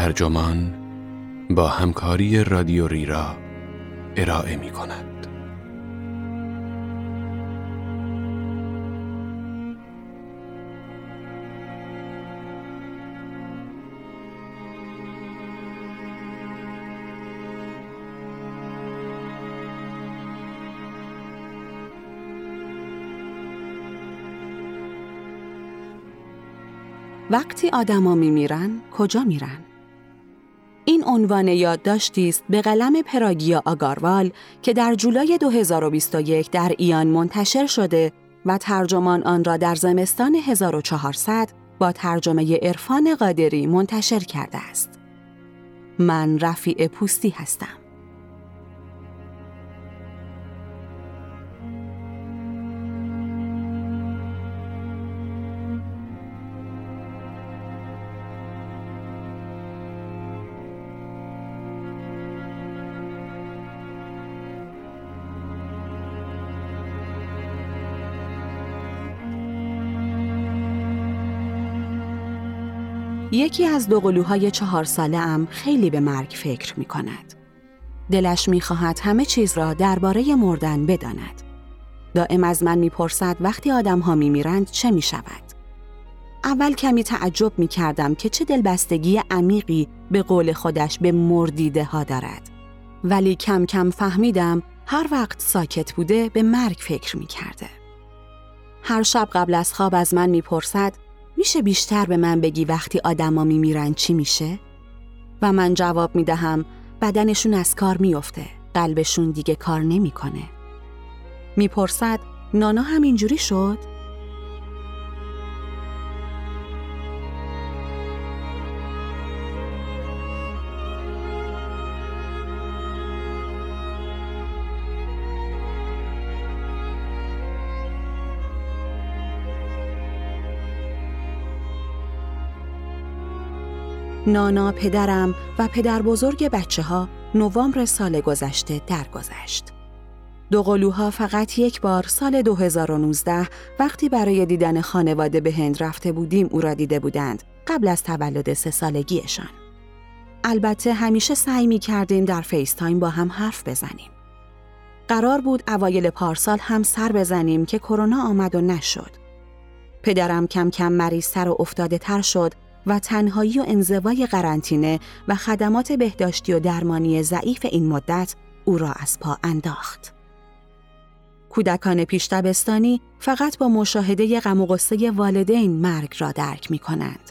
ترجمان با همکاری رادیو ریرا ارائه می کند. وقتی آدما میمیرن کجا میرن؟ عنوان یادداشتی است به قلم پراگیا آگاروال که در جولای 2021 در ایان منتشر شده و ترجمان آن را در زمستان 1400 با ترجمه عرفان قادری منتشر کرده است. من رفیع پوستی هستم. یکی از دو قلوهای چهار ساله ام خیلی به مرگ فکر می کند. دلش می خواهد همه چیز را درباره مردن بداند. دائم از من می‌پرسد وقتی آدم ها می میرند چه می شود؟ اول کمی تعجب می کردم که چه دلبستگی عمیقی به قول خودش به مردیده ها دارد. ولی کم کم فهمیدم هر وقت ساکت بوده به مرگ فکر می کرده. هر شب قبل از خواب از من می‌پرسد میشه بیشتر به من بگی وقتی آدما میمیرن چی میشه؟ و من جواب می‌دهم بدنشون از کار میفته قلبشون دیگه کار نمی‌کنه. می‌پرسد نانا همینجوری شد؟ نانا پدرم و پدر بزرگ بچه ها نوامبر سال گذشته درگذشت. دو قلوها فقط یک بار سال 2019 وقتی برای دیدن خانواده به هند رفته بودیم او را دیده بودند قبل از تولد سه سالگیشان. البته همیشه سعی می کردیم در FaceTime با هم حرف بزنیم. قرار بود اوایل پارسال هم سر بزنیم که کرونا آمد و نشد. پدرم کم کم مریضتر و افتاده تر شد و تنهایی و انزوای قرنطینه و خدمات بهداشتی و درمانی ضعیف این مدت او را از پا انداخت. کودکان پیشتبستانی فقط با مشاهده غم و غصه والدین مرگ را درک می کنند.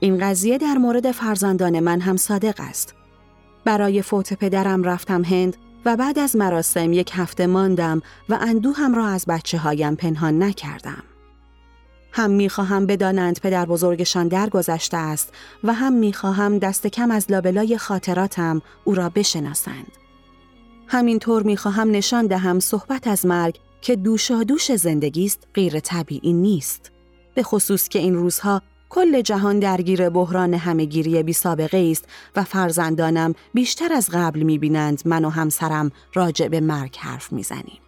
این قضیه در مورد فرزندان من هم صادق است. برای فوت پدرم رفتم هند و بعد از مراسم یک هفته ماندم و اندوهم را از بچه هایم پنهان نکردم. هم می‌خواهم بدانند پدر بزرگشان درگذشته است و هم می‌خواهم دست کم از لابلای خاطراتم او را بشناسند. همینطور می‌خواهم نشان دهم صحبت از مرگ که دوشا دوش زندگی است غیر طبیعی نیست. به خصوص که این روزها کل جهان درگیر بحران همهگیری بی سابقه است و فرزندانم بیشتر از قبل می‌بینند من و همسرم راجع به مرگ حرف می‌زنیم.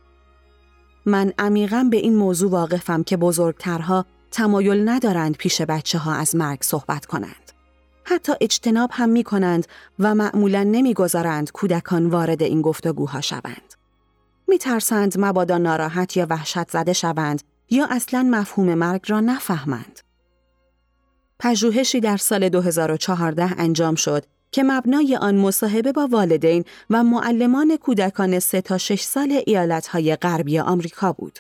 من عمیقا به این موضوع واقفم که بزرگترها تمایل ندارند پیش بچه ها از مرگ صحبت کنند. حتی اجتناب هم می کنند و معمولا نمی‌گذارند کودکان وارد این گفتگوها شوند. می ترسند مبادا ناراحت یا وحشت زده شوند یا اصلا مفهوم مرگ را نفهمند. پژوهشی در سال 2014 انجام شد که مبنای آن مصاحبه با والدین و معلمان کودکان 3 تا 6 سال ایالتهای غربی آمریکا بود.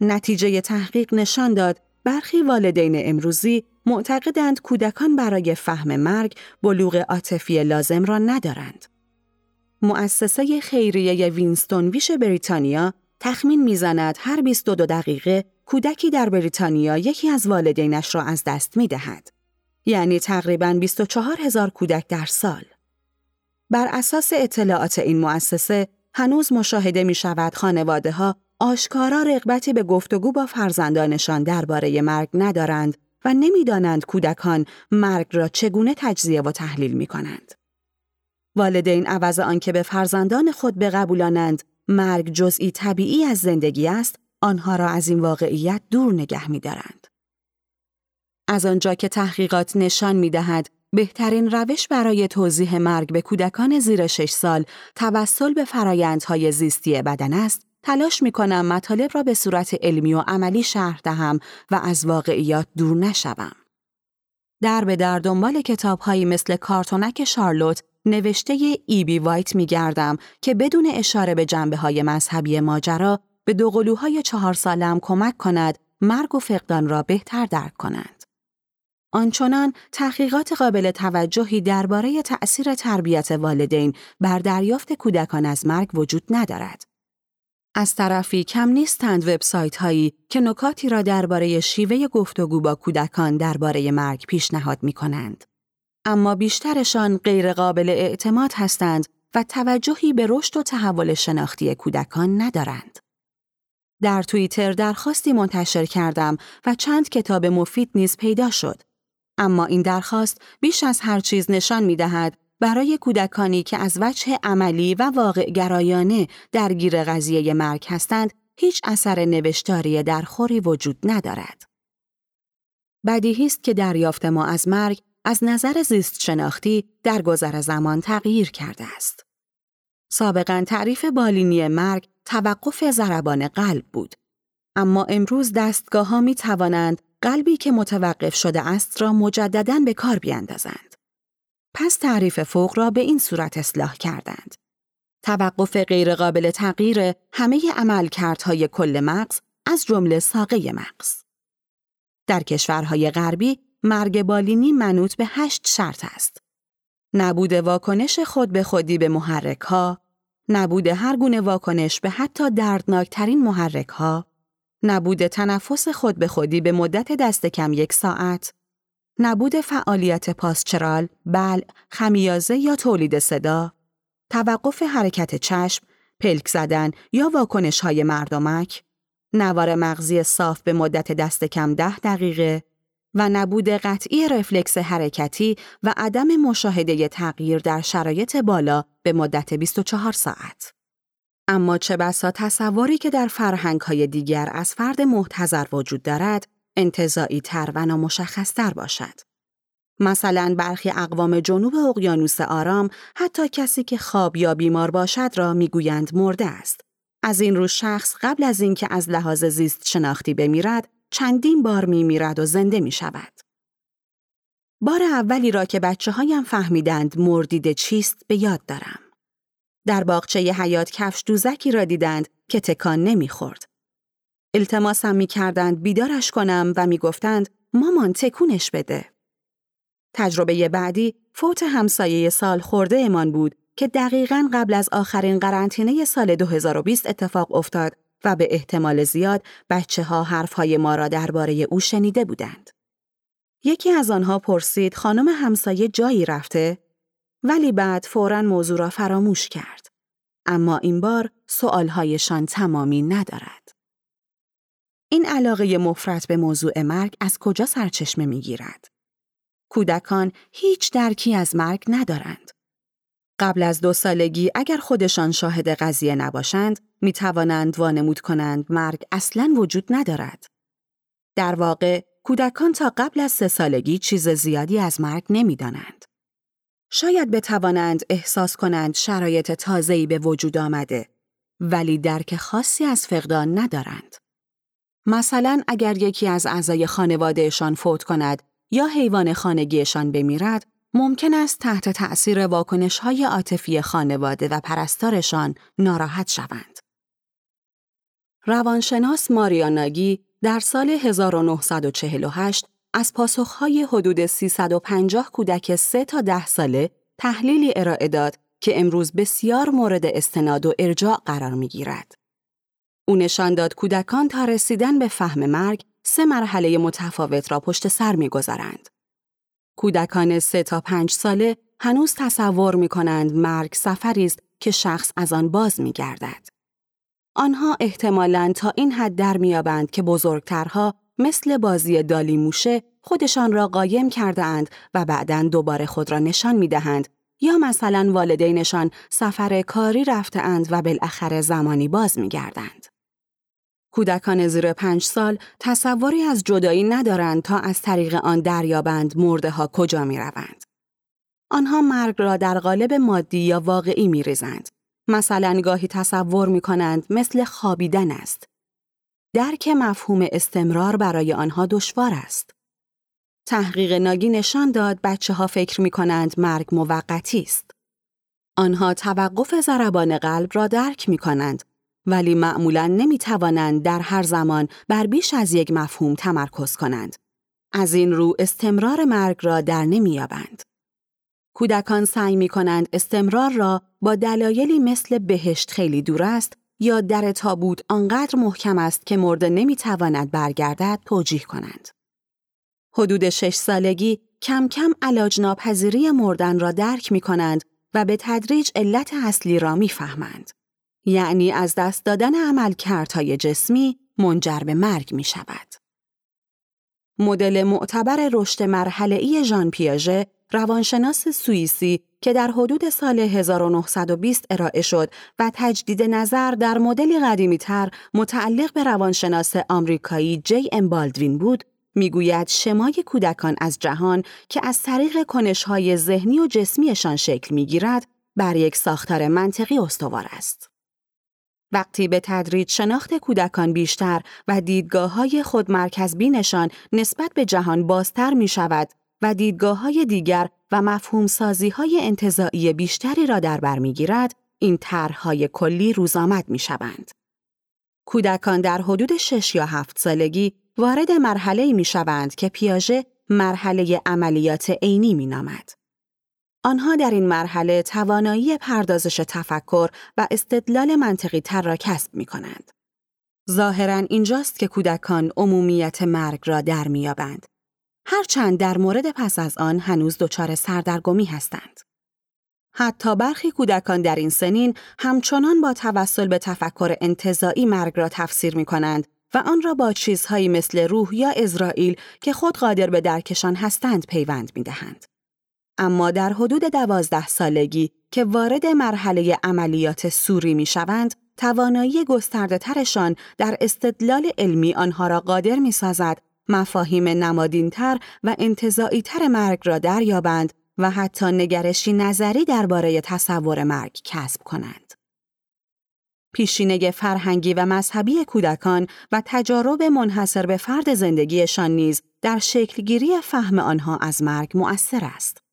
نتیجه تحقیق نشان داد برخی والدین امروزی معتقدند کودکان برای فهم مرگ بلوغ عاطفی لازم را ندارند. مؤسسه خیریه وینستون ویش بریتانیا تخمین می‌زند هر 22 دقیقه کودکی در بریتانیا یکی از والدینش را از دست می دهد. یعنی تقریباً 24 هزار کودک در سال. بر اساس اطلاعات این مؤسسه هنوز مشاهده می شود خانواده ها آشکارا رغبتی به گفتگو با فرزندانشان درباره مرگ ندارند و نمی‌دانند کودکان مرگ را چگونه تجزیه و تحلیل می کنند. والدین عوض آنکه به فرزندان خود بقبولانند مرگ جزئی طبیعی از زندگی است، آنها را از این واقعیت دور نگه می دارند. از آنجا که تحقیقات نشان می دهد بهترین روش برای توضیح مرگ به کودکان زیر 6 سال توسل به فرایندهای زیستی بدن است، تلاش می کنم مطالب را به صورت علمی و عملی شرح دهم و از واقعیات دور نشوم. در به در دنبال کتابهایی مثل کارتونک شارلوت نوشته ای بی وایت می گردم که بدون اشاره به جنبه های مذهبی ماجرا به دوقلوهای چهار سالم کمک کند مرگ و فقدان را بهتر درک کنند. آنچنان تحقیقات قابل توجهی درباره تأثیر تربیت والدین بر دریافت کودکان از مرگ وجود ندارد. از طرفی کم نیستند وبسایت هایی که نکاتی را درباره شیوه گفتگو با کودکان درباره مرگ پیشنهاد می کنند. اما بیشترشان غیرقابل اعتماد هستند و توجهی به رشد و تحول شناختی کودکان ندارند. در توییتر درخواستی منتشر کردم و چند کتاب مفید نیز پیدا شد. اما این درخواست بیش از هر چیز نشان می دهد برای کودکانی که از وجه عملی و واقع گرایانه درگیر قضیه مرگ هستند هیچ اثر نوشتاری در خوری وجود ندارد. بدیهی است که دریافت ما از مرگ از نظر زیست شناختی در گذر زمان تغییر کرده است. سابقا تعریف بالینی مرگ توقف ضربان قلب بود. اما امروز دستگاه ها می توانند قلبی که متوقف شده است را مجددا به کار بیاندازند. پس تعریف فوق را به این صورت اصلاح کردند. توقف غیرقابل تغییر همه عملکردهای کل مغز از جمله ساقه مغز. در کشورهای غربی مرگ بالینی منوط به هشت شرط است. نبود واکنش خود به خودی به محرک ها، نبود هر گونه واکنش به حتی دردناکترین محرک ها، نبود تنفس خود به خودی به مدت دست کم یک ساعت، نبود فعالیت پاسچرال، بل، خمیازه یا تولید صدا، توقف حرکت چشم، پلک زدن یا واکنش های مردمک، نوار مغزی صاف به مدت دست کم ده دقیقه و نبود قطعی رفلکس حرکتی و عدم مشاهده تغییر در شرایط بالا به مدت 24 ساعت. اما چه بسا تصوری که در فرهنگ های دیگر از فرد محتظر وجود دارد، انتظاعی تر و نامشخص تر باشد. مثلا برخی اقوام جنوب اقیانوس آرام حتی کسی که خواب یا بیمار باشد را می‌گویند مرده است. از این رو شخص قبل از اینکه از لحاظ زیست شناختی بمیرد چندین بار میمیرد و زنده می شود. بار اولی را که بچه هایم فهمیدند مردید چیست به یاد دارم. در باغچه حیات کفش دوزکی را دیدند که تکان نمی‌خورد. التماسم می کردند بیدارش کنم و می گفتند مامان تکونش بده. تجربه بعدی فوت همسایه سال خورده امان بود که دقیقا قبل از آخرین قرنطینه سال 2020 اتفاق افتاد و به احتمال زیاد بچه ها حرف های ما را درباره او شنیده بودند. یکی از آنها پرسید خانم همسایه جایی رفته ولی بعد فورا موضوع را فراموش کرد. اما این بار سؤالهایشان تمامی ندارد. این علاقه مفرط به موضوع مرگ از کجا سرچشمه می گیرد؟ کودکان هیچ درکی از مرگ ندارند. قبل از دو سالگی اگر خودشان شاهد قضیه نباشند، می توانند وانمود کنند مرگ اصلا وجود ندارد. در واقع کودکان تا قبل از سه سالگی چیز زیادی از مرگ نمی‌دانند. شاید بتوانند احساس کنند شرایط تازه‌ای به وجود آمده ولی درک خاصی از فقدان ندارند. مثلا اگر یکی از اعضای خانوادهشان فوت کند یا حیوان خانگیشان بمیرد، ممکن است تحت تأثیر واکنش های عاطفی خانواده و پرستارشان ناراحت شوند. روانشناس ماریاناگی در سال 1948 از پاسخهای حدود 350 کودک 3 تا 10 ساله تحلیلی ارائه داد که امروز بسیار مورد استناد و ارجاع قرار می گیرد. او نشان داد کودکان تا رسیدن به فهم مرگ سه مرحله متفاوت را پشت سر می گذارند. کودکان سه تا پنج ساله هنوز تصور می کنند مرگ سفری است که شخص از آن باز می گردد. آنها احتمالاً تا این حد در میابند که بزرگترها مثل بازی دالی موشه خودشان را قایم کرده اند و بعدا دوباره خود را نشان می دهند یا مثلا والدینشان سفر کاری رفته اند و بالاخره زمانی باز می گردند. کودکان زیر پنج سال تصوری از جدایی ندارند تا از طریق آن دریابند مرده ها کجا می روند. آنها مرگ را در قالب مادی یا واقعی می ریزند. مثلا گاهی تصور می کنند مثل خوابیدن است. درک مفهوم استمرار برای آنها دشوار است. تحقیق ناگی نشان داد بچه ها فکر می کنند مرگ موقتی است. آنها توقف ضربان قلب را درک می کنند ولی معمولا نمی توانند در هر زمان بر بیش از یک مفهوم تمرکز کنند. از این رو استمرار مرگ را در نمییابند. کودکان سعی می کنند استمرار را با دلایلی مثل بهشت خیلی دور است یا در تابوت آنقدر محکم است که مرده نمی تواند برگردد توجیه کنند. حدود شش سالگی کم کم علاج ناپذیری مردن را درک می کنند و به تدریج علت اصلی را می‌فهمند. یعنی از دست دادن عملکردهای جسمی منجر به مرگ می شود. مدل معتبر رشد مرحله ژان پیاژه روانشناس سوئیسی که در حدود سال 1920 ارائه شد و تجدید نظر در مدلی قدیمی تر متعلق به روانشناس آمریکایی جی ام بالدوین بود، می‌گوید شمای کودکان از جهان که از طریق کنشهای ذهنی و جسمیشان شکل می‌گیرد بر یک ساختار منطقی استوار است. وقتی به تدریج شناخت کودکان بیشتر و دیدگاه های خودمرکز بینشان نسبت به جهان بازتر می شود و دیدگاه های دیگر و مفهوم سازی های بیشتری را در بر می گیرد، این طرحهای کلی روزآمد می شوند. کودکان در حدود 6 یا 7 سالگی وارد مرحله می شوند که پیاژه مرحله عملیات عینی می نامد. آنها در این مرحله توانایی پردازش تفکر و استدلال منطقی تر را کسب می کنند. ظاهرا اینجاست که کودکان عمومیت مرگ را در میابند. هرچند در مورد پس از آن هنوز دچار سردرگمی هستند. حتی برخی کودکان در این سنین همچنان با توسل به تفکر انتظاعی مرگ را تفسیر می کنند و آن را با چیزهایی مثل روح یا اسرائیل که خود قادر به درکشان هستند پیوند می دهند. اما در حدود دوازده سالگی که وارد مرحله عملیات سوری می شوند، توانایی گسترده ترشان در استدلال علمی آنها را قادر می سازد مفاهیم نمادینتر و انتظاعی تر مرگ را دریابند و حتی نگرشی نظری درباره تصور مرگ کسب کنند. پیشینه فرهنگی و مذهبی کودکان و تجارب منحصر به فرد زندگیشان نیز در شکلگیری فهم آنها از مرگ مؤثر است.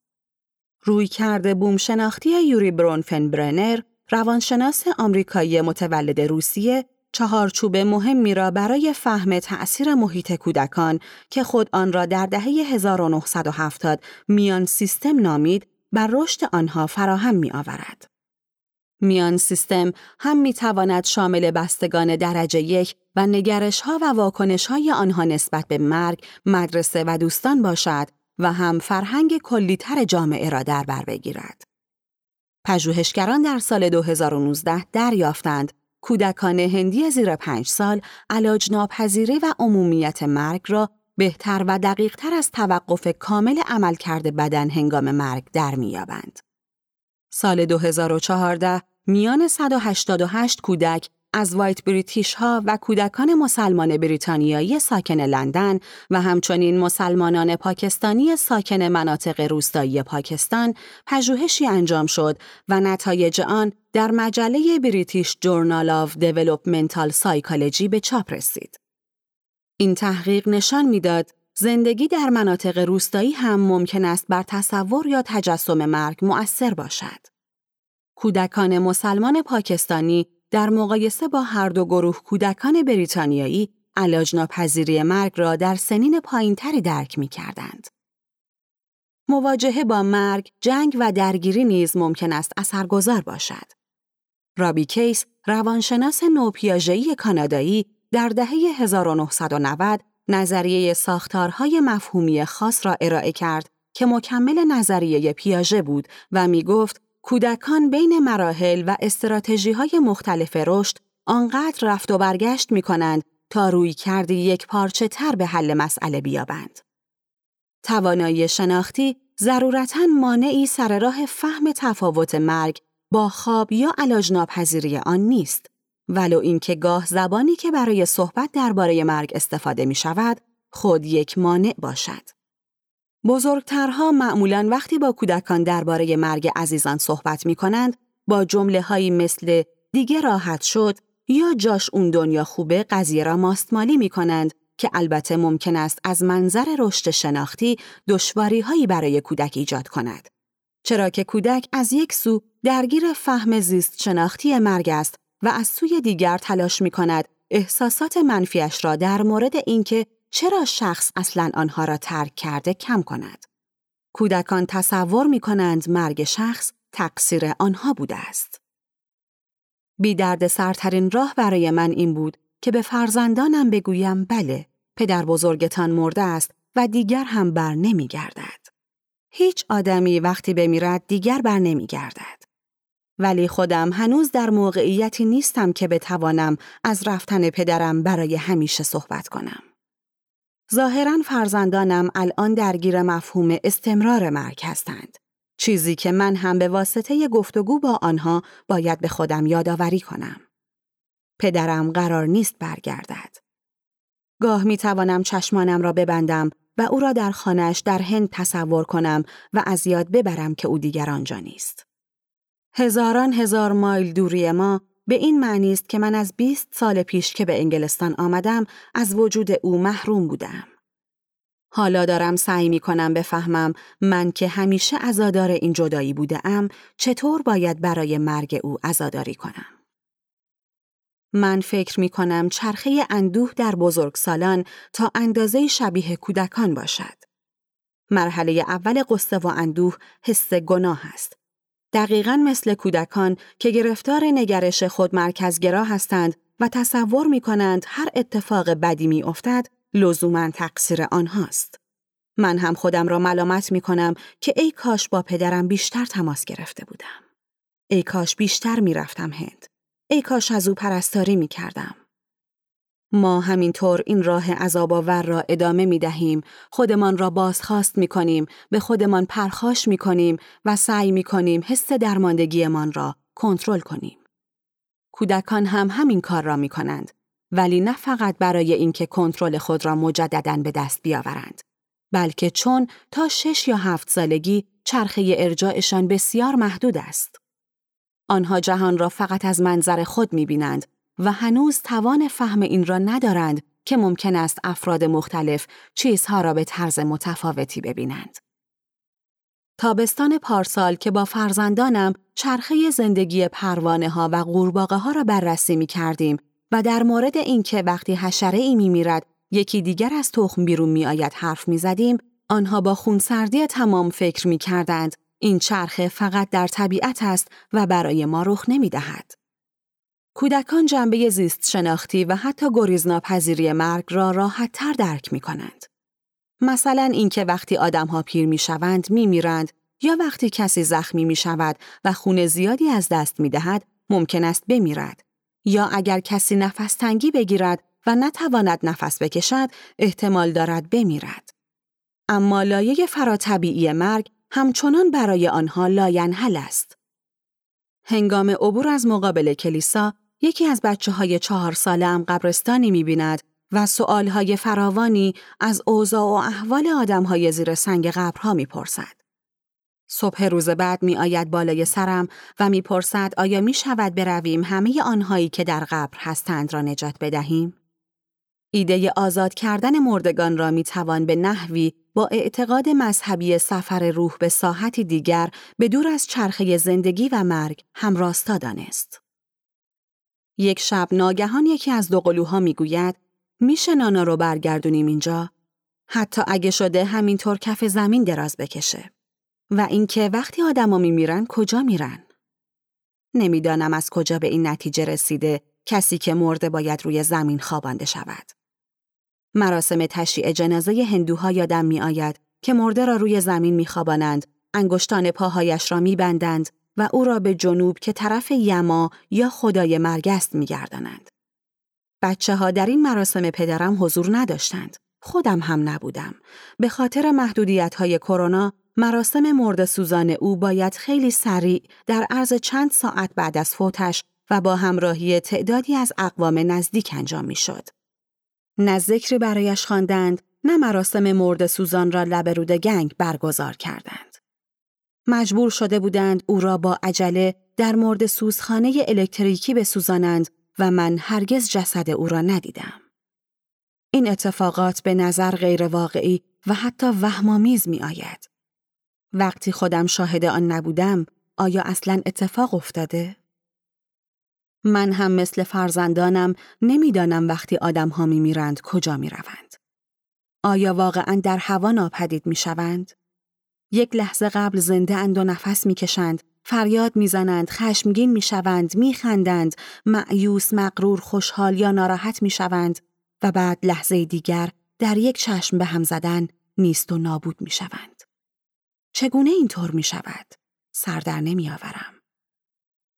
روی کرده بوم شناختی یوری برونفنبرنر، روانشناس آمریکایی متولد روسیه، چهارچوب مهمی را برای فهم تأثیر محیط کودکان که خود آن را در دهه 1970 میان سیستم نامید، بر رشد آنها فراهم می آورد. میان سیستم هم می تواند شامل بستگان درجه یک و نگرش ها و واکنش های آنها نسبت به مرگ، مدرسه و دوستان باشد و هم فرهنگ کلیتر جامعه را در بر بگیرد. پژوهشگران در سال 2019 دریافتند کودکان هندی زیر پنج سال علاج ناپذیری و عمومیت مرگ را بهتر و دقیقتر از توقف کامل عملکرد بدن هنگام مرگ در میابند. سال 2014 میان 188 کودک از وایت بریتیش ها و کودکان مسلمان بریتانیایی ساکن لندن و همچنین مسلمانان پاکستانی ساکن مناطق روستایی پاکستان پژوهشی انجام شد و نتایج آن در مجله British Journal of Developmental Psychology به چاپ رسید. این تحقیق نشان می‌داد زندگی در مناطق روستایی هم ممکن است بر تصور یا تجسم مرگ مؤثر باشد. کودکان مسلمان پاکستانی در مقایسه با هر دو گروه کودکان بریتانیایی علاج ناپذیری مرگ را در سنین پایینتری درک می کردند. مواجهه با مرگ، جنگ و درگیری نیز ممکن است اثرگذار باشد. رابی کیس، روانشناس نوپیاژه‌ای کانادایی در دهه 1990 نظریه ساختارهای مفهومی خاص را ارائه کرد که مکمل نظریه پیاژه بود و می گفت کودکان بین مراحل و استراتژی های مختلف رشد آنقدر رفت و برگشت می کنند تا روی کردی یک پارچه تر به حل مسئله بیابند. توانایی شناختی ضرورتا مانعی سر راه فهم تفاوت مرگ با خواب یا علاج ناپذیری آن نیست ولو اینکه گاه زبانی که برای صحبت درباره مرگ استفاده می شود خود یک مانع باشد. بزرگترها معمولا وقتی با کودکان درباره مرگ عزیزان صحبت می کنند با جمله هایی مثل دیگه راحت شد یا جاش اون دنیا خوبه قضیه را ماستمالی می کنند که البته ممکن است از منظر رشد شناختی دشواری هایی برای کودک ایجاد کند. چرا که کودک از یک سو درگیر فهم زیست شناختی مرگ است و از سوی دیگر تلاش می کند احساسات منفیش را در مورد اینکه چرا شخص اصلا آنها را ترک کرده کم کند. کودکان تصور می کنند مرگ شخص تقصیر آنها بوده است. بی درد سرترین راه برای من این بود که به فرزندانم بگویم بله پدر بزرگتان مرده است و دیگر هم بر نمی گردد. هیچ آدمی وقتی بمیرد دیگر بر نمی گردد. ولی خودم هنوز در موقعیتی نیستم که بتوانم از رفتن پدرم برای همیشه صحبت کنم. ظاهرا فرزندانم الان درگیر مفهوم استمرار مرگ هستند. چیزی که من هم به واسطه گفتگو با آنها باید به خودم یادآوری کنم. پدرم قرار نیست برگردد. گاه می توانم چشمانم را ببندم و او را در خانهش در هند تصور کنم و از یاد ببرم که او دیگر آنجا نیست. هزاران هزار مایل دوری ما به این معنی است که من از 20 سال پیش که به انگلستان آمدم از وجود او محروم بودم. حالا دارم سعی می کنم بفهمم من که همیشه ازادار این جدایی بوده ام چطور باید برای مرگ او ازاداری کنم. من فکر می کنم چرخه اندوه در بزرگسالان تا اندازه شبیه کودکان باشد. مرحله اول قصه و اندوه حس گناه است. دقیقا مثل کودکان که گرفتار نگرش خودمرکزگرا هستند و تصور می کنند هر اتفاق بدی می افتد لزوما تقصیر آنهاست. من هم خودم را ملامت می کنم که ای کاش با پدرم بیشتر تماس گرفته بودم. ای کاش بیشتر می رفتم هند. ای کاش از او پرستاری می کردم. ما همینطور این راه عذاب آور را ادامه می دهیم، خودمان را بازخواست می کنیم، به خودمان پرخاش می کنیم و سعی می کنیم حس درماندگیمان را کنترل کنیم. کودکان هم همین کار را می کنند، ولی نه فقط برای اینکه کنترل خود را مجددا به دست بیاورند، بلکه چون تا شش یا هفت سالگی چرخه ارجاعشان بسیار محدود است. آنها جهان را فقط از منظر خود می بینند و هنوز توان فهم این را ندارند که ممکن است افراد مختلف چیزها را به طرز متفاوتی ببینند. تابستان پارسال که با فرزندانم چرخه زندگی پروانه ها و قورباغه ها را بررسی می کردیم و در مورد اینکه وقتی حشره ای می میرد یکی دیگر از تخم بیرون می آید حرف می زدیم، آنها با خونسردی تمام فکر می کردند این چرخه فقط در طبیعت است و برای ما رخ نمی دهد. کودکان جنبه زیست شناختی و حتی گریزناپذیری مرگ را راحت تر درک می کنند. مثلا اینکه وقتی آدمها پیر می شوند می میرند یا وقتی کسی زخمی می شود و خون زیادی از دست می دهد ممکن است بمیرد یا اگر کسی نفس تنگی بگیرد و نتواند نفس بکشد احتمال دارد بمیرد. اما لایه فراطبیعی مرگ همچنان برای آنها لاینحل است. هنگام عبور از مقابل کلیسا یکی از بچه های چهار ساله‌ام قبرستانی می بیند و های فراوانی از اوضاع و احوال های زیر سنگ قبرها می پرسد. صبح روز بعد می آید بالای سرم و می پرسد آیا می شود برویم همه آنهایی که در قبر هستند را نجات بدهیم؟ ایده آزاد کردن مردگان را می توان به نحوی با اعتقاد مذهبی سفر روح به ساحتی دیگر به دور از چرخه زندگی و مرگ همراستا دانست. یک شب ناگهان یکی از دو قلوها می‌گوید میشه نانا رو برگردونیم اینجا؟ حتی اگه شده همینطور کف زمین دراز بکشه. و اینکه وقتی آدما میمیرن کجا میرن؟ نمی‌دانم از کجا به این نتیجه رسیده کسی که مرده باید روی زمین خوابانده شود. مراسم تشییع جنازه هندوها یادم می آید که مرده را روی زمین می خوابانند، انگشتان پاهایش را می بندند و او را به جنوب که طرف یما یا خدای مرگست می گردانند. بچه ها در این مراسم پدرم حضور نداشتند. خودم هم نبودم. به خاطر محدودیت های کرونا مراسم مرد سوزان او باید خیلی سریع در عرض چند ساعت بعد از فوتش و با همراهی تعدادی از اقوام نزدیک انجام می شد. نه ذکری برایش خواندند، نه مراسم مرد سوزان را لبرود گنگ برگزار کردند. مجبور شده بودند او را با عجله در مرد سوزخانه الکتریکی بسوزانند و من هرگز جسد او را ندیدم. این اتفاقات به نظر غیر واقعی و حتی وهمامیز می آید. وقتی خودم شاهد آن نبودم، آیا اصلا اتفاق افتاده؟ من هم مثل فرزندانم نمی‌دانم وقتی آدم ها می میرند کجا می روند. آیا واقعا در هوا ناپدید می شوند؟ یک لحظه قبل زنده اند و نفس می کشند، فریاد می‌زنند، خشمگین می شوند، می خندند، معیوس، مقرور، خوشحال یا ناراحت می شوند و بعد لحظه دیگر در یک چشم به هم زدن نیست و نابود می شوند. چگونه اینطور می شود؟ سردر نمی آورم.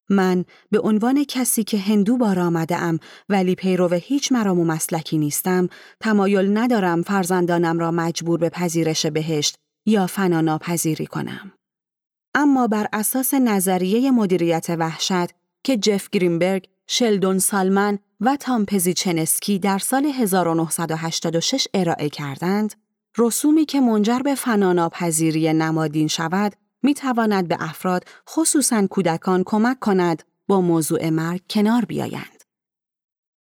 من به عنوان کسی که هندو بار آمده ام ولی پیرو هیچ مرام و مسلکی نیستم تمایل ندارم فرزندانم را مجبور به پذیرش بهشت یا فنا ناپذیری کنم. اما بر اساس نظریه مدیریت وحشت که جف گرینبرگ، شلدون سالمن و تام پزیچنسکی در سال 1986 ارائه کردند، رسومی که منجر به فناناپذیری نمادین شود می تواند به افراد خصوصا کودکان کمک کند با موضوع مرگ کنار بیایند.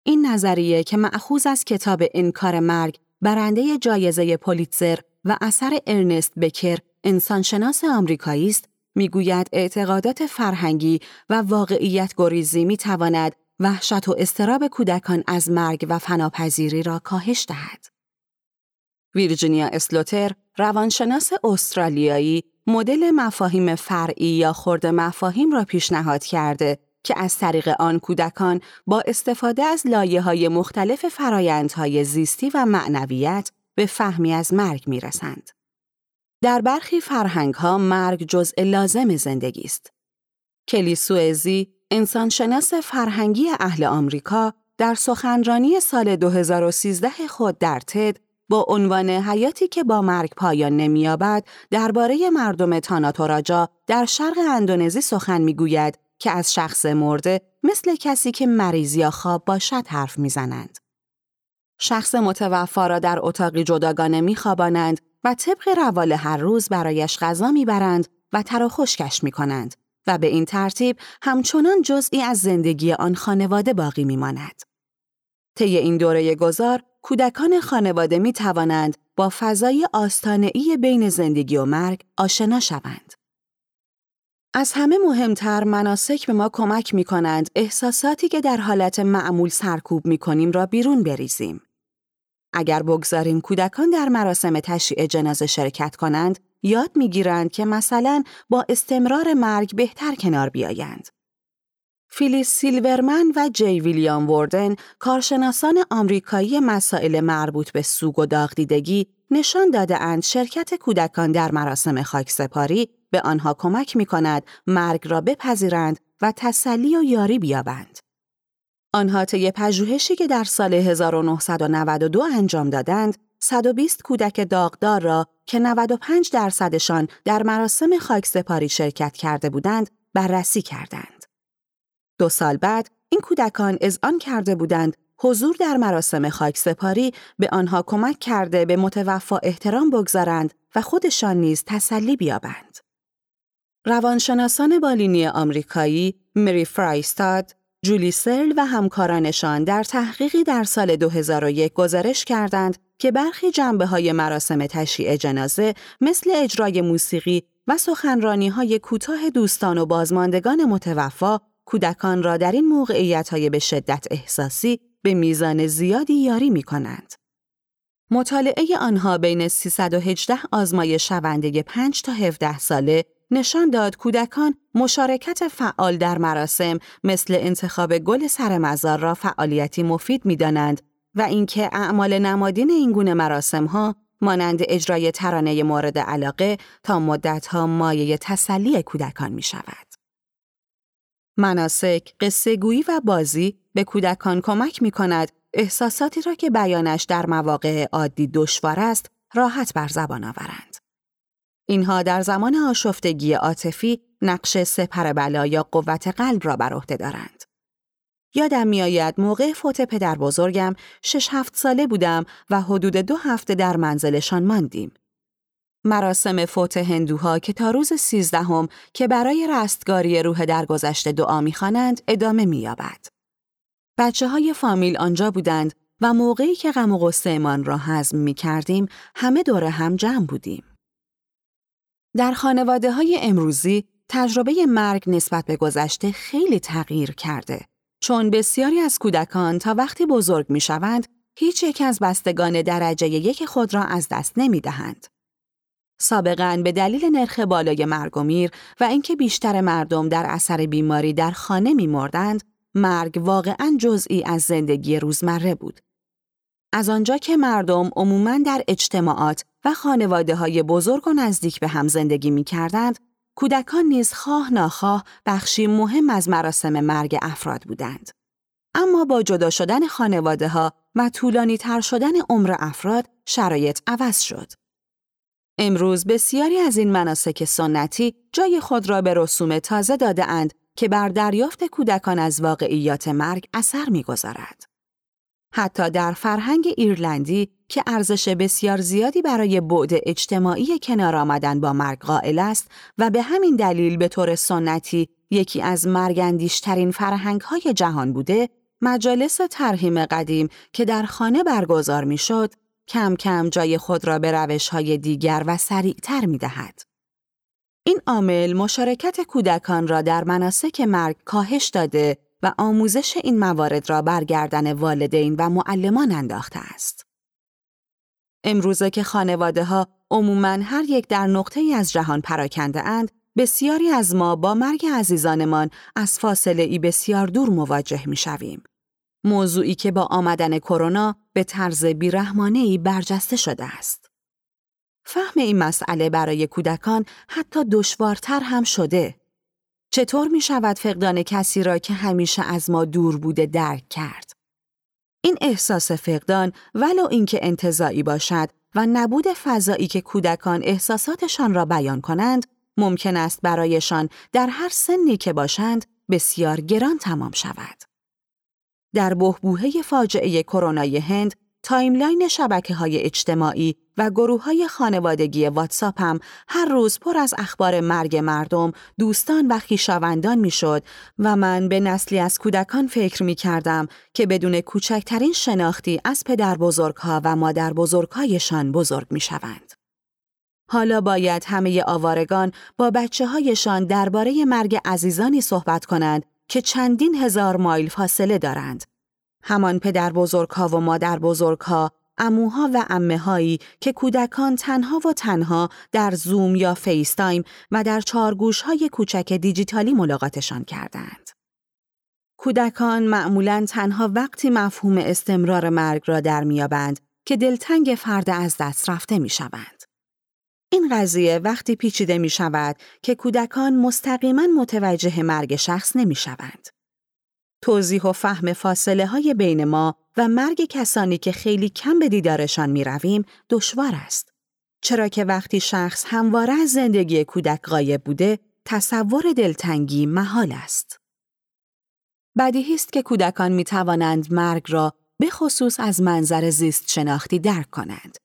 این نظریه که معخوز از کتاب انکار مرگ برنده جایزه پولیتزر و اثر ارنست بکر انسانشناس آمریکایی است می‌گوید اعتقادات فرهنگی و واقعیت گریزی می تواند وحشت و استراب کودکان از مرگ و فناپذیری را کاهش دهد. ویرجینیا اسلوتر روانشناس استرالیایی مدل مفاهیم فرعی یا خورد مفاهیم را پیشنهاد کرده که از طریق آن کودکان با استفاده از لایه های مختلف فرایندهای زیستی و معنویت به فهمی از مرگ می رسند. در برخی فرهنگ ها مرگ جزء لازم زندگی است. کلی سوئزی، انسانشناس فرهنگی اهل آمریکا، در سخنرانی سال 2013 خود در تد با عنوان حیاتی که با مرگ پایان نمییابد درباره مردم تاناتوراجا در شرق اندونزی سخن می‌گوید که از شخص مرده مثل کسی که مریض یا خواب باشد حرف می‌زنند. شخص متوفا را در اتاقی جداگانه میخوابانند و طبق روال هر روز برایش غذا می‌برند و تر خشکش می‌کنند و به این ترتیب همچنان جزئی از زندگی آن خانواده باقی میماند. طی این دوره گذار کودکان خانواده می توانند با فضای ای بین زندگی و مرگ آشنا شوند. از همه مهمتر مناسک به ما کمک می کنند احساساتی که در حالت معمول سرکوب می کنیم را بیرون بریزیم. اگر بگذاریم کودکان در مراسم تشییع جنازه شرکت کنند، یاد می‌گیرند که مثلا با استمرار مرگ بهتر کنار بیایند. فیلیس سیلورمن و جی ویلیام وردن کارشناسان آمریکایی مسائل مربوط به سوگ و داغدیدگی نشان داده اند شرکت کودکان در مراسم خاکسپاری به آنها کمک می کند مرگ را بپذیرند و تسلی و یاری بیابند. آنها طی پژوهشی که در سال 1992 انجام دادند، 120 کودک داغدار را که 95 درصدشان در مراسم خاکسپاری شرکت کرده بودند، بررسی کردند. دو سال بعد این کودکان از آن کرده بودند حضور در مراسم خاک سپاری به آنها کمک کرده به متوفا احترام بگذارند و خودشان نیز تسلی بیابند. روانشناسان بالینی آمریکایی مری فرایستاد، جولی سرل و همکارانشان در تحقیقی در سال 2001 گزارش کردند که برخی جنبه های مراسم تشییع جنازه مثل اجرای موسیقی و سخنرانی های کوتاه دوستان و بازماندگان متوفا کودکان را در این موقعیت های به شدت احساسی به میزان زیادی یاری می کنند. مطالعه آنها بین 318 آزمای شونده 5 تا 17 ساله نشان داد کودکان مشارکت فعال در مراسم مثل انتخاب گل سر مزار را فعالیتی مفید می دانند و اینکه اعمال نمادین این گونه مراسم ها مانند اجرای ترانه مورد علاقه تا مدت ها مایه تسلی کودکان می شود. مناسک، قصه گویی و بازی به کودکان کمک می کند احساساتی را که بیانش در مواقع عادی دشوار است راحت بر زبان آورند. اینها در زمان آشفتگی عاطفی نقش سپر بلا یا قوت قلب را بر عهده دارند. یادم میآید موقع فوت پدر بزرگم شش هفت ساله بودم و حدود دو هفته در منزلشان ماندیم. مراسم فوت هندوها که تا روز سیزدهم که برای رستگاری روح درگذشته دعا می‌خوانند ادامه مییابد. بچه های فامیل آنجا بودند و موقعی که غم و غصه را هضم می کردیم همه دور هم جمع بودیم. در خانواده های امروزی تجربه مرگ نسبت به گذشته خیلی تغییر کرده چون بسیاری از کودکان تا وقتی بزرگ می شوند هیچ یک از بستگان درجه یک خود را از دست نمی دهند. سابقا به دلیل نرخ بالای مرگ و میر و اینکه بیشتر مردم در اثر بیماری در خانه می مردند، مرگ واقعا جزئی از زندگی روزمره بود. از آنجا که مردم عموماً در اجتماعات و خانواده های بزرگ و نزدیک به هم زندگی می کردند، کودکان نیز خواه ناخواه بخشی مهم از مراسم مرگ افراد بودند. اما با جدا شدن خانواده ها و طولانی تر شدن عمر افراد شرایط عوض شد. امروز بسیاری از این مناسک سنتی جای خود را به رسوم تازه داده اند که بر دریافت کودکان از واقعیات مرگ اثر می‌گذارد. حتی در فرهنگ ایرلندی که ارزش بسیار زیادی برای بعد اجتماعی کنار آمدن با مرگ قائل است و به همین دلیل به طور سنتی یکی از مرگندیشترین فرهنگ های جهان بوده، مجالس ترهیم قدیم که در خانه برگزار می‌شد، کم کم جای خود را به روش های دیگر و سریعتر می دهد. این عامل مشارکت کودکان را در مناسک مرگ کاهش داده و آموزش این موارد را برگردن والدین و معلمان انداخته است. امروزه که خانواده ها عموماً هر یک در نقطه ای از جهان پراکنده اند، بسیاری از ما با مرگ عزیزانمان از فاصله ای بسیار دور مواجه می شویم. موضوعی که با آمدن کرونا به طرز بیرحمانه ای برجسته شده است. فهم این مسئله برای کودکان حتی دشوارتر هم شده. چطور می شود فقدان کسی را که همیشه از ما دور بوده درک کرد؟ این احساس فقدان ولو اینکه انتزاعی باشد و نبود فضایی که کودکان احساساتشان را بیان کنند ممکن است برایشان در هر سنی که باشند بسیار گران تمام شود. در بحبوحه فاجعه کرونای هند timeline شبکه های اجتماعی و گروه های خانوادگی واتساپ هم هر روز پر از اخبار مرگ مردم، دوستان و خویشاوندان می‌شد و من به نسلی از کودکان فکر می کردم که بدون کوچکترین شناختی از پدر بزرگها و مادر بزرگهایشان بزرگ می شوند. حالا باید همه آوارگان با بچه هایشان درباره مرگ عزیزانی صحبت کنند که چندین هزار مایل فاصله دارند. همان پدر ها و مادر ها، اموها و امه هایی که کودکان تنها و تنها در زوم یا فیستایم و در چارگوش های کوچک دیجیتالی ملاقاتشان کردند. کودکان معمولا تنها وقتی مفهوم استمرار مرگ را در میابند که دلتنگ فرد از دست رفته می شوند. این قضیه وقتی پیچیده می شود که کودکان مستقیما متوجه مرگ شخص نمی شوند. توضیح و فهم فاصله های بین ما و مرگ کسانی که خیلی کم به دیدارشان می رویم دشوار است. چرا که وقتی شخص همواره از زندگی کودک غایب بوده، تصور دلتنگی محال است. بدیهی است که کودکان می توانند مرگ را به خصوص از منظر زیست شناختی درک کنند.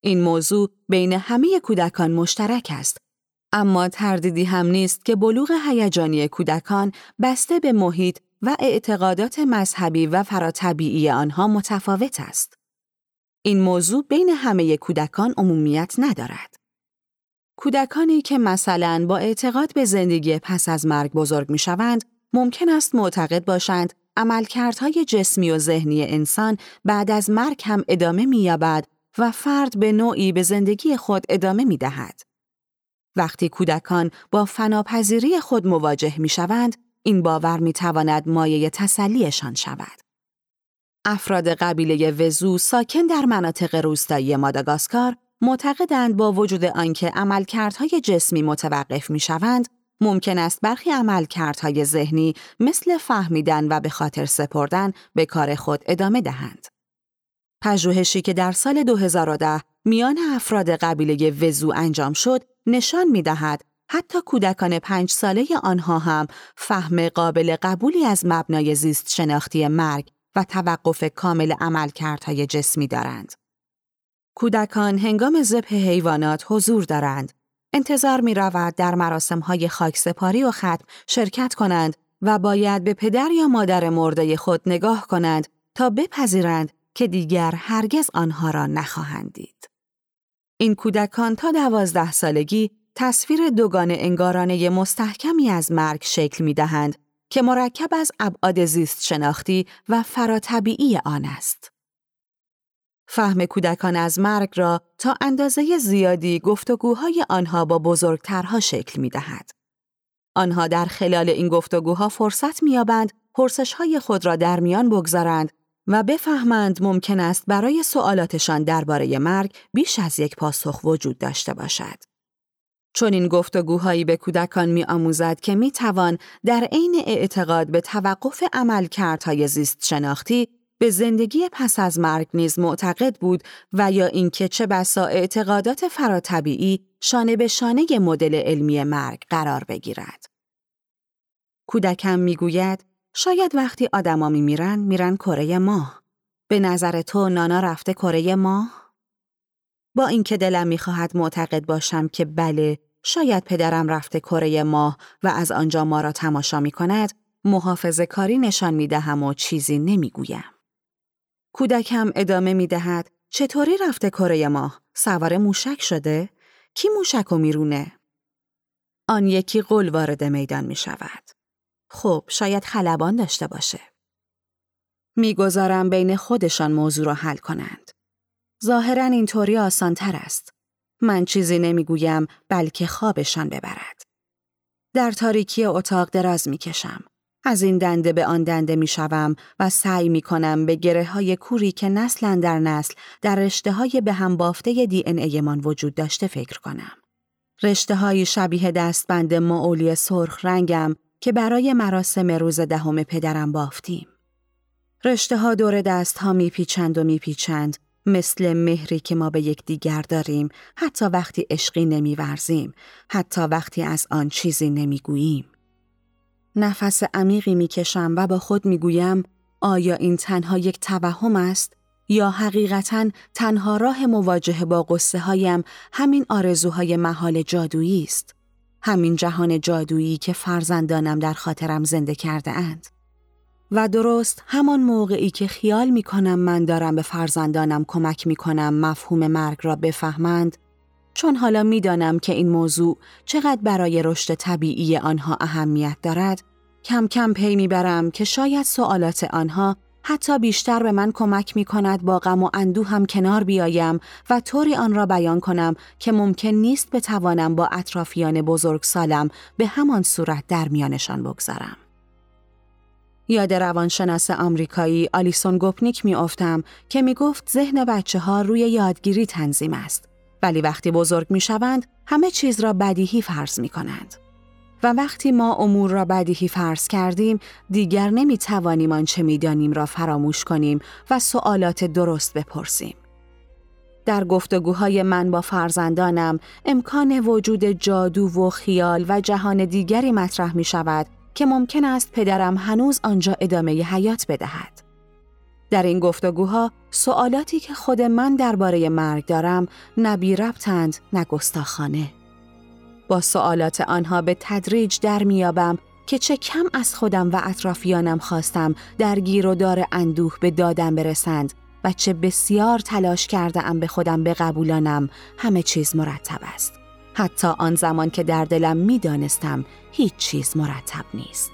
این موضوع بین همه کودکان مشترک است اما تردیدی هم نیست که بلوغ هیجانی کودکان بسته به محیط و اعتقادات مذهبی و فراتبیعی آنها متفاوت است. این موضوع بین همه کودکان عمومیت ندارد. کودکانی که مثلا با اعتقاد به زندگی پس از مرگ بزرگ می شوند، ممکن است معتقد باشند عملکردهای جسمی و ذهنی انسان بعد از مرگ هم ادامه می یابد و فرد به نوعی به زندگی خود ادامه می دهد. وقتی کودکان با فناپذیری خود مواجه می شوند، این باور می تواند مایه تسلیشان شود. افراد قبیله وزو ساکن در مناطق روستایی ماداگاسکار معتقدند با وجود آنکه عملکردهای جسمی متوقف می شوند، ممکن است برخی عملکردهای ذهنی مثل فهمیدن و به خاطر سپردن به کار خود ادامه دهند. پژوهشی که در سال 2010 میان افراد قبیله وزو انجام شد، نشان می دهد حتی کودکان پنج ساله آنها هم فهم قابل قبولی از مبنای زیست شناختی مرگ و توقف کامل عملکردهای جسمی دارند. کودکان هنگام ذبح حیوانات حضور دارند. انتظار می رود در مراسم های خاکسپاری و ختم شرکت کنند و باید به پدر یا مادر مرده خود نگاه کنند تا بپذیرند که دیگر هرگز آنها را نخواهند دید. این کودکان تا دوازده سالگی تصویر دوگان انگارانه مستحکمی از مرگ شکل می دهند که مرکب از ابعاد زیست شناختی و فراتبیعی آن است. فهم کودکان از مرگ را تا اندازه زیادی گفتگوهای آنها با بزرگترها شکل می دهد. آنها در خلال این گفتگوها فرصت میابند پرسشهای خود را در میان بگذارند و بفهمند ممکن است برای سوالاتشان درباره مرگ بیش از یک پاسخ وجود داشته باشد. چون این گفتگوهایی به کودکان می آموزد که می توان در عین اعتقاد به توقف عملکردهای زیست شناختی به زندگی پس از مرگ نیز معتقد بود و یا اینکه چه بسا اعتقادات فراتبیعی شانه به شانه مدل علمی مرگ قرار بگیرد. کودکم می‌گوید شاید وقتی آدما میمیرن میرن کره ماه. به نظر تو نانا رفته کره ماه؟ با اینکه دلم می‌خواهد معتقد باشم که بله شاید پدرم رفته کره ماه و از آنجا ما را تماشا می کند محافظه کاری نشان می دهم و چیزی نمی گویم. کودکم ادامه می دهد چطوری رفته کره ماه؟ سوار موشک شده؟ کی موشک و میرونه؟ آن یکی قول وارد میدان می شود. خب شاید خلبان داشته باشه. می‌گذارم بین خودشان موضوع را حل کنند. ظاهرا اینطوری آسان تر است. من چیزی نمی‌گویم بلکه خوابشان ببرد. در تاریکی اتاق دراز می‌کشم. از این دنده به آن دنده می شوم و سعی می کنم به گره های کوری که نسلا در نسل در رشته های به هم بافته دی ان ایمان وجود داشته فکر کنم. رشته های شبیه دستبند معولی سرخ رنگم که برای مراسم روز دهم پدرم بافتیم. رشته ها دور دست ها می پیچند و می پیچند مثل مهری که ما به یکدیگر داریم حتی وقتی عشقی نمیورزیم حتی وقتی از آن چیزی نمی‌گوییم. نفس عمیقی می‌کشم و با خود می‌گویم آیا این تنها یک توهم است یا حقیقتا تنها راه مواجهه با قصه هایم همین آرزوهای محال جادویی است؟ همین جهان جادویی که فرزندانم در خاطرم زنده کرده اند. و درست همان موقعی که خیال می کنم من دارم به فرزندانم کمک می کنم مفهوم مرگ را بفهمند چون حالا می‌دانم که این موضوع چقدر برای رشد طبیعی آنها اهمیت دارد کم کم پی می‌برم که شاید سوالات آنها حتی بیشتر به من کمک می کند با غم و اندوه هم کنار بیایم و طوری آن را بیان کنم که ممکن نیست بتوانم با اطرافیان بزرگ سالم به همان صورت در میانشان بگذارم. یاد روانشناس آمریکایی آلیسون گوپنیک افتم که می گفت ذهن بچه ها روی یادگیری تنظیم است ولی وقتی بزرگ می شوند همه چیز را بدیهی فرض می کنند. و وقتی ما امور را بدیهی فرض کردیم دیگر نمی توانیم آنچه می دانیم را فراموش کنیم و سوالات درست بپرسیم. در گفتگوهای من با فرزندانم امکان وجود جادو و خیال و جهان دیگری مطرح می شود که ممکن است پدرم هنوز آنجا ادامه حیات بدهد. در این گفتگوها سوالاتی که خود من درباره مرگ دارم نبی ربطند نگستاخانه. با سوالات آنها به تدریج در میابم که چه کم از خودم و اطرافیانم خواستم در گیر و دار اندوه به دادم برسند و چه بسیار تلاش کرده ام به خودم بقبولانم همه چیز مرتب است. حتی آن زمان که در دلم می‌دانستم هیچ چیز مرتب نیست.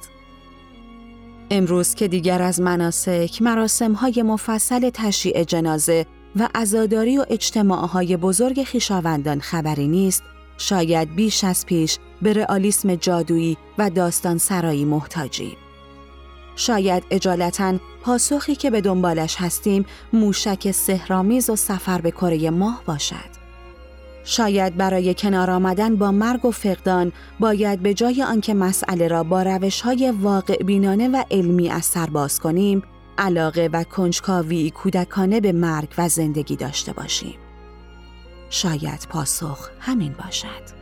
امروز که دیگر از مناسک، مراسم های مفصل تشییع جنازه و عزاداری و اجتماعهای بزرگ خیشاوندان خبری نیست، شاید بیش از پیش به رئالیسم جادویی و داستان سرایی محتاجیم. شاید اجالتا پاسخی که به دنبالش هستیم موشک سهرامیز و سفر به کره ماه باشد. شاید برای کنار آمدن با مرگ و فقدان باید به جای آنکه مسئله را با روش های واقع بینانه و علمی از سر باز کنیم علاقه و کنجکاوی کودکانه به مرگ و زندگی داشته باشیم. شاید پاسخ همین باشد.